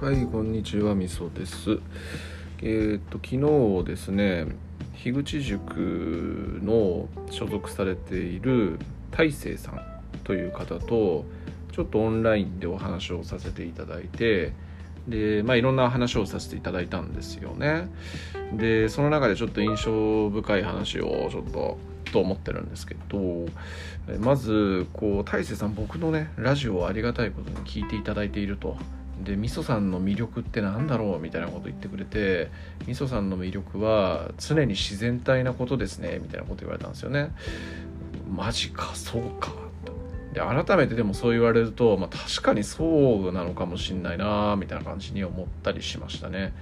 はい、こんにちは、みそです。えっ、と、昨日ですね、樋口塾の所属されている大成さんという方と、ちょっとオンラインでお話をさせていただいて、で、まあ、いろんな話をさせていただいたんですよね。で、その中でちょっと印象深い話をちょっとと思ってるんですけどまずこう大勢さん僕のねラジオをありがたいことに聞いていただいているとでみそさんの魅力って何だろうみたいなこと言ってくれてみそさんの魅力は常に自然体なことですねみたいなこと言われたんですよね。マジかそうか。で改めてでもそう言われると、まあ、確かにそうなのかもしんないなみたいな感じに思ったりしましたね、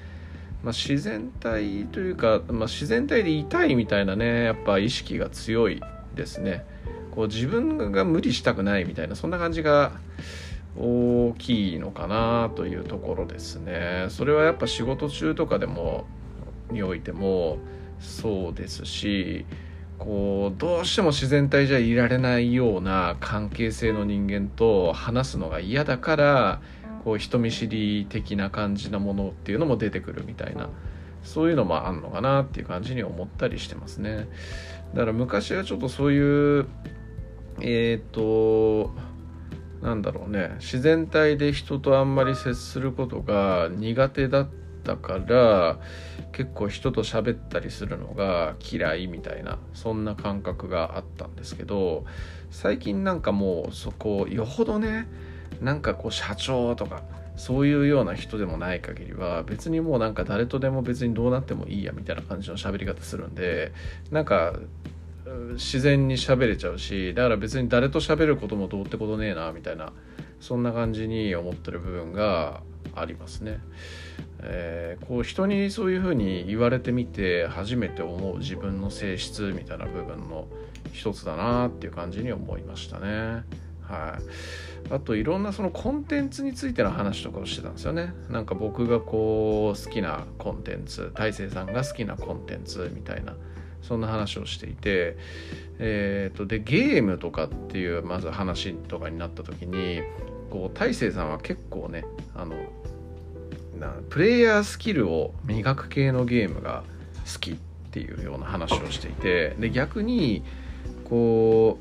まあ、自然体というか、まあ、自然体でいたいみたいなねやっぱ意識が強いですね。こう自分が無理したくないみたいなそんな感じが大きいのかなというところですね。それはやっぱ仕事中とかでもにおいてもそうですしこうどうしても自然体じゃいられないような関係性の人間と話すのが嫌だからこう人見知り的な感じなものっていうのも出てくるみたいなそういうのもあんのかなっていう感じに思ったりしてますね。だから昔はちょっとそういうえっ、となんだろうね。自然体で人とあんまり接することが苦手だったから結構人と喋ったりするのが嫌いみたいなそんな感覚があったんですけど最近なんかもうそこよほどねなんかこう社長とかそういうような人でもない限りは別にもうなんか誰とでも別にどうなってもいいやみたいな感じの喋り方するんでなんか自然に喋れちゃうしだから別に誰と喋ることもどうってことねえなみたいなそんな感じに思ってる部分がありますね。えー、こう人にそういうふうに言われてみて初めて思う自分の性質みたいな部分の一つだなっていう感じに思いましたね。はい、あといろんなそのコンテンツについての話とかをしてたんですよね。なんか僕がこう好きなコンテンツ大勢さんが好きなコンテンツみたいなそんな話をしていて、えーと、でゲームとかっていうまず話とかになった時にこう大勢さんは結構ねあのなプレイヤースキルを磨く系のゲームが好きっていうような話をしていてで逆にこ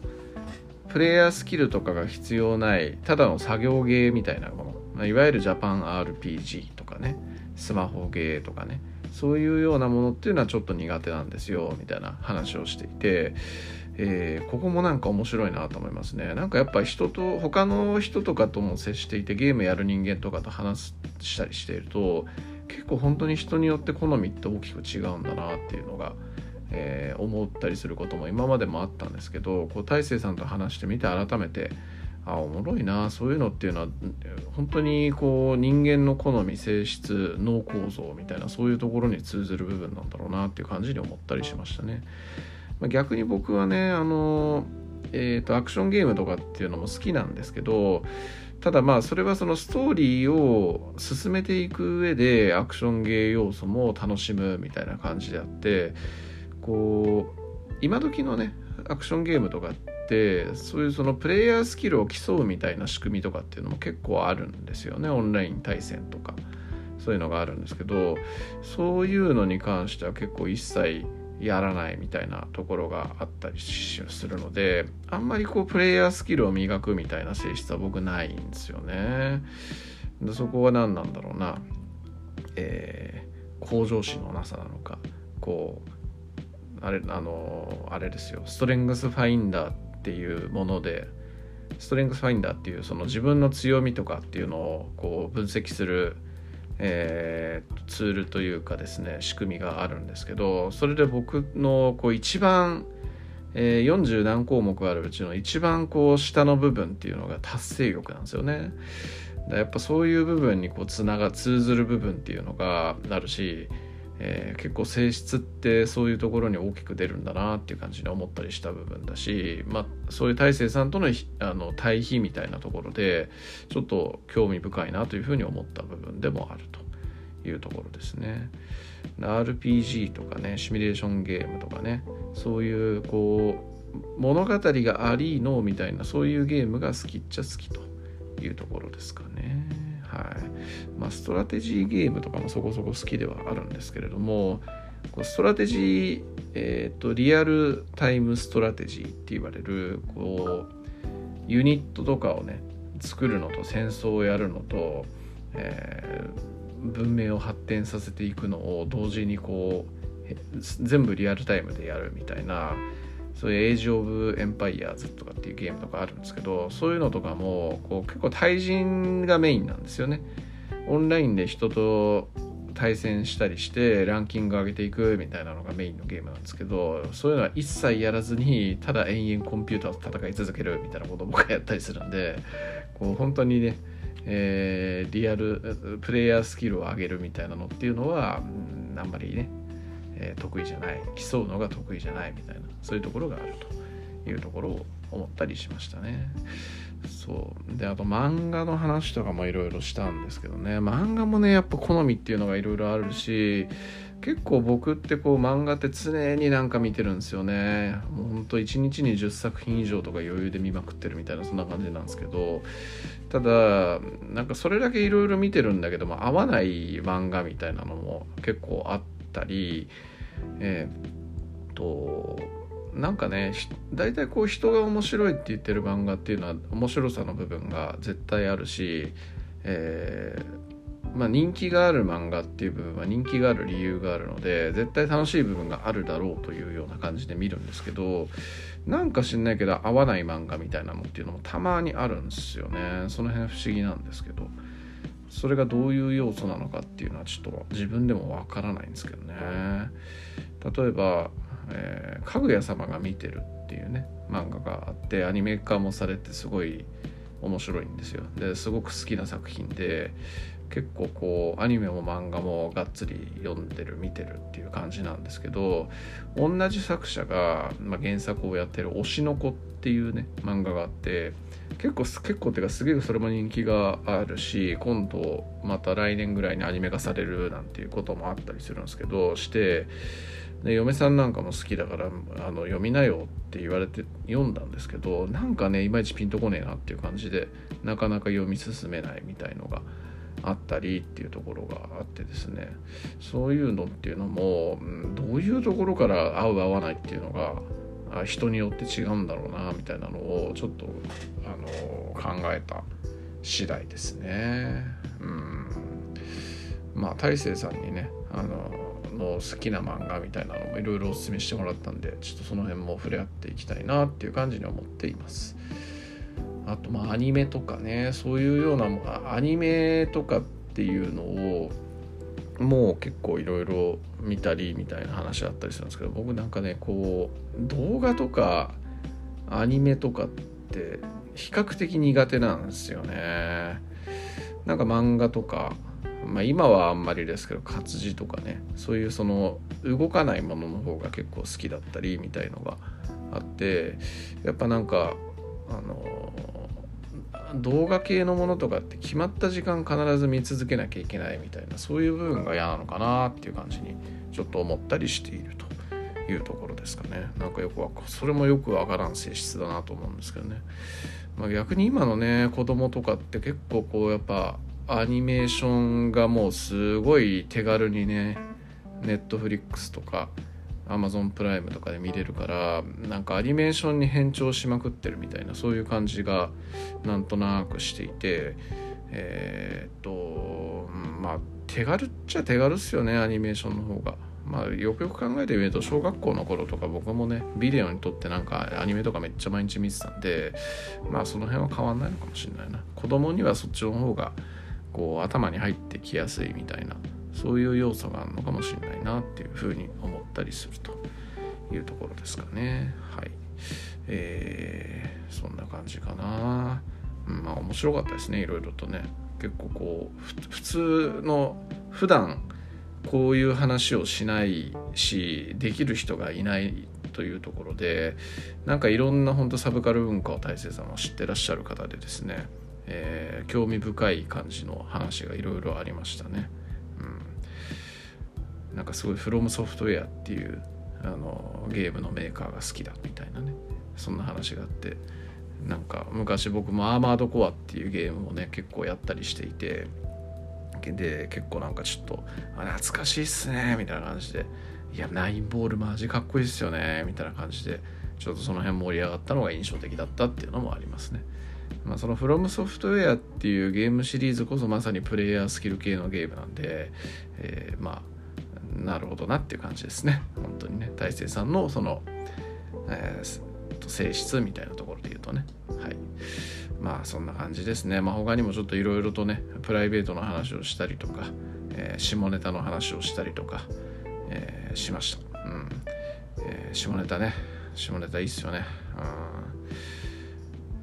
うプレイヤースキルとかが必要ないただの作業ゲーみたいなもの。いわゆるジャパン RPG とかねスマホゲーとかね。そういうようなものっていうのはちょっと苦手なんですよみたいな話をしていて、えー、ここもなんか面白いなと思いますね。なんかやっぱ人と他の人とかとも接していてゲームやる人間とかと話したりしていると結構本当に人によって好みって大きく違うんだなっていうのがえー、思ったりすることも今までもあったんですけどこう大勢さんと話してみて改めてあおもろいなそういうのっていうのは本当にこう人間の好み性質脳構造みたいなそういうところに通ずる部分なんだろうなっていう感じに思ったりしましたね。まあ、逆に僕はねあのえーと、アクションゲームとかっていうのも好きなんですけどただまあそれはそのストーリーを進めていく上でアクションゲー要素も楽しむみたいな感じであってこう今時のねアクションゲームとかってってそういうそのプレイヤースキルを競うみたいな仕組みとかっていうのも結構あるんですよね。オンライン対戦とか。そういうのがあるんですけどそういうのに関しては結構一切やらないみたいなところがあったりするのであんまりこうプレイヤースキルを磨くみたいな性質は僕ないんですよね。でそこは何なんだろうな。えー、向上心のなさなのか。こうあれあのあれですよ。ストレングスファインダーっていうものでストレングスファインダーっていうその自分の強みとかっていうのをこう分析する、えー、ツールというかですね仕組みがあるんですけどそれで僕のこう一番、えー、40何項目あるうちの一番こう下の部分っていうのが達成欲なんですよね。やっぱそういう部分にこうつなが通ずる部分っていうのがあるしえー、結構性質ってそういうところに大きく出るんだなっていう感じに思ったりした部分だし、まあ、そういう大勢さんとのあの対比みたいなところでちょっと興味深いなというふうに思った部分でもあるというところですね。RPG とかねシミュレーションゲームとかねそういうこう物語がありのみたいなそういうゲームが好きっちゃ好きというところですかね。はい。まあ、ストラテジーゲームとかもそこそこ好きではあるんですけれどもこうストラテジー、えーと、リアルタイムストラテジーって言われるこうユニットとかをね作るのと戦争をやるのと、えー、文明を発展させていくのを同時にこう全部リアルタイムでやるみたいなそういうエイジ・オブ・エンパイアーズとかっていうゲームとかあるんですけどそういうのとかもこう結構対人がメインなんですよね。オンラインで人と対戦したりしてランキング上げていくみたいなのがメインのゲームなんですけどそういうのは一切やらずにただ延々コンピューターと戦い続けるみたいなことを僕はやったりするんでこう本当にね、えー、リアルプレイヤースキルを上げるみたいなのっていうのは、うん、あんまりね、えー、得意じゃない競うのが得意じゃないみたいなそういうところがあるというところを思ったりしましたね。そう。であと漫画の話とかもいろいろしたんですけどね。漫画もねやっぱ好みっていうのがいろいろあるし結構僕ってこう漫画って常になんか見てるんですよね。もうほんと1日に10作品以上とか余裕で見まくってるみたいなそんな感じなんですけど。ただなんかそれだけいろいろ見てるんだけども合わない漫画みたいなのも結構あったりえー、っとなんかね大体こう人が面白いって言ってる漫画っていうのは面白さの部分が絶対あるし、えー、まあ、人気がある漫画っていう部分は人気がある理由があるので絶対楽しい部分があるだろうというような感じで見るんですけどなんか知んないけど合わない漫画みたいなのっていうのもたまにあるんですよね。その辺不思議なんですけど。それがどういう要素なのかっていうのはちょっと自分でもわからないんですけどね。例えばえー、かぐや様が見てるっていうね漫画があってアニメ化もされてすごい面白いんですよ。ですごく好きな作品で結構こうアニメも漫画もがっつり読んでる見てるっていう感じなんですけど同じ作者が、まあ、原作をやってる「推しの子」っていうね漫画があって結構結構っていうかすげえそれも人気があるし今度また来年ぐらいにアニメ化されるなんていうこともあったりするんですけどしてで嫁さんなんかも好きだからあの読みなよって言われて読んだんですけどなんかねいまいちピンとこねえなっていう感じでなかなか読み進めないみたいのがあったりっていうところがあってですねそういうのっていうのも、どういうところから合う合わないっていうのが人によって違うんだろうなみたいなのをちょっとあの考えた次第ですね。うんまあ大勢さんにねあのの好きな漫画みたいなのもいろいろおすすめしてもらったんでちょっとその辺も触れ合っていきたいなっていう感じに思っています。あとまあアニメとかねそういうようなアニメとかっていうのをもう結構いろいろ見たりみたいな話あったりするんですけど僕なんかねこう動画とかアニメとかって比較的苦手なんですよね。なんか漫画とかまあ、今はあんまりですけど活字とかねそういうその動かないものの方が結構好きだったりみたいのがあってやっぱなんかあの動画系のものとかって決まった時間必ず見続けなきゃいけないみたいなそういう部分が嫌なのかなっていう感じにちょっと思ったりしているというところですかね。なんかよくわかそれもよくわからん性質だなと思うんですけどね、まあ、逆に今のね子供とかって結構こうやっぱアニメーションがもうすごい手軽にねネットフリックスとかアマゾンプライムとかで見れるからなんかアニメーションに変調しまくってるみたいなそういう感じがなんとなくしていてえー、っとまあ手軽っちゃ手軽っすよねアニメーションの方が。まあ、よくよく考えてみると小学校の頃とか僕もねビデオに撮ってなんかアニメとかめっちゃ毎日見てたんでまあその辺は変わんないのかもしれないな子供にはそっちの方がこう頭に入ってきやすいみたいなそういう要素があるのかもしれないなっていうふうに思ったりするというところですかね。はい。えー、そんな感じかな、うん、まあ面白かったですねいろいろとね。結構こう普通の普段こういう話をしないしできる人がいないというところでなんかいろんな本当サブカル文化を大勢さんは知ってらっしゃる方でですね。えー、興味深い感じの話がいろいろありましたね。うん、なんかすごいフロムソフトウェアっていうあのゲームのメーカーが好きだみたいなねそんな話があってなんか昔僕もアーマードコアっていうゲームもね結構やったりしていてで結構なんかちょっと懐かしいっすねみたいな感じでいやナインボールマジかっこいいっすよねみたいな感じでちょっとその辺盛り上がったのが印象的だったっていうのもありますね。まあ、そのフロムソフトウェアっていうゲームシリーズこそまさにプレイヤースキル系のゲームなんで、えー、まあなるほどなっていう感じですね。本当にね。大勢さんのその、えー、性質みたいなところで言うとね。はい。まあそんな感じですね。まあ他にもちょっといろいろとねプライベートの話をしたりとか、えー、下ネタの話をしたりとか、えー、しました。うん、えー、下ネタね。下ネタいいっすよね。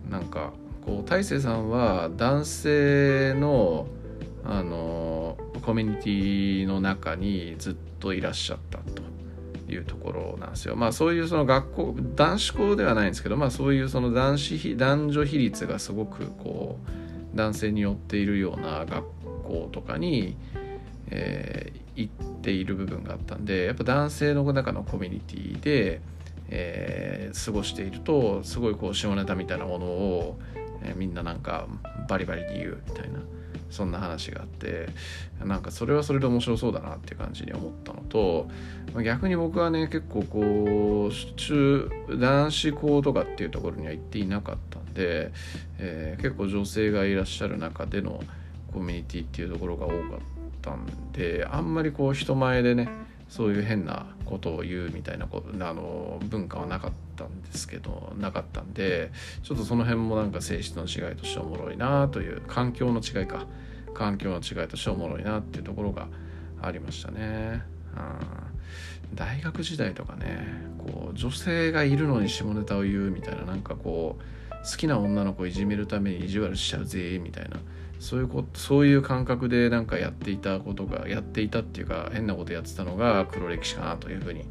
うん。なんかこう大勢さんは男性のあのコミュニティの中にずっといらっしゃったというところなんですよ。まあそういうその学校男子校ではないんですけど、まあそういうその男子男女比率がすごくこう男性によっているような学校とかに、えー、行っている部分があったんでやっぱ男性の中のコミュニティで、えー、過ごしているとすごいこう下ネタみたいなものをえ、みんななんかバリバリに言うみたいなそんな話があってなんかそれはそれで面白そうだなっていう感じに思ったのと逆に僕はね結構こう中男子校とかっていうところには行っていなかったんで、えー、結構女性がいらっしゃる中でのコミュニティっていうところが多かったんであんまりこう人前でねそういう変なことを言うみたいなことあの文化はなかったんですけどなかったんでちょっとその辺もなんか性質の違いとしておもろいなという環境の違いか環境の違いとしておもろいなっていうところがありましたね。うん、大学時代とかねこう女性がいるのに下ネタを言うみたいななんかこう好きな女の子いじめるために意地悪しちゃうぜみたいなそういうことそういう感覚でなんかやっていたことがやっていたっていうか変なことやってたのが黒歴史かなというふうに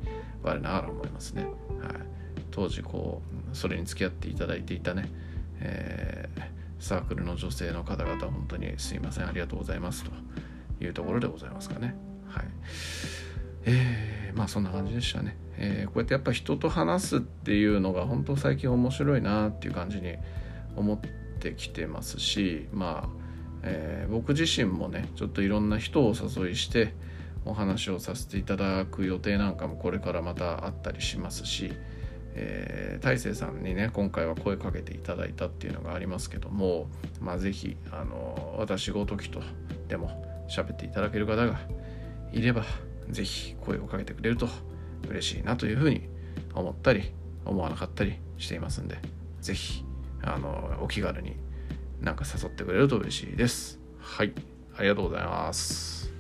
我ながら思いますね、はい、当時こうそれに付き合っていただいていたね、えー、サークルの女性の方々本当にすいませんありがとうございますというところでございますかね。はい。えー、まあそんな感じでしたね、えー、こうやってやっぱ人と話すっていうのが本当最近面白いなっていう感じに思ってきてますしまあえー、僕自身もねちょっといろんな人をお誘いしてお話をさせていただく予定なんかもこれからまたあったりしますし、えー、大勢さんにね今回は声かけていただいたっていうのがありますけどもまあ是非あの私ごときとでも喋っていただける方がいればぜひ声をかけてくれると嬉しいなというふうに思ったり思わなかったりしていますんでぜひあのお気軽になんか誘ってくれると嬉しいです。はい、ありがとうございます。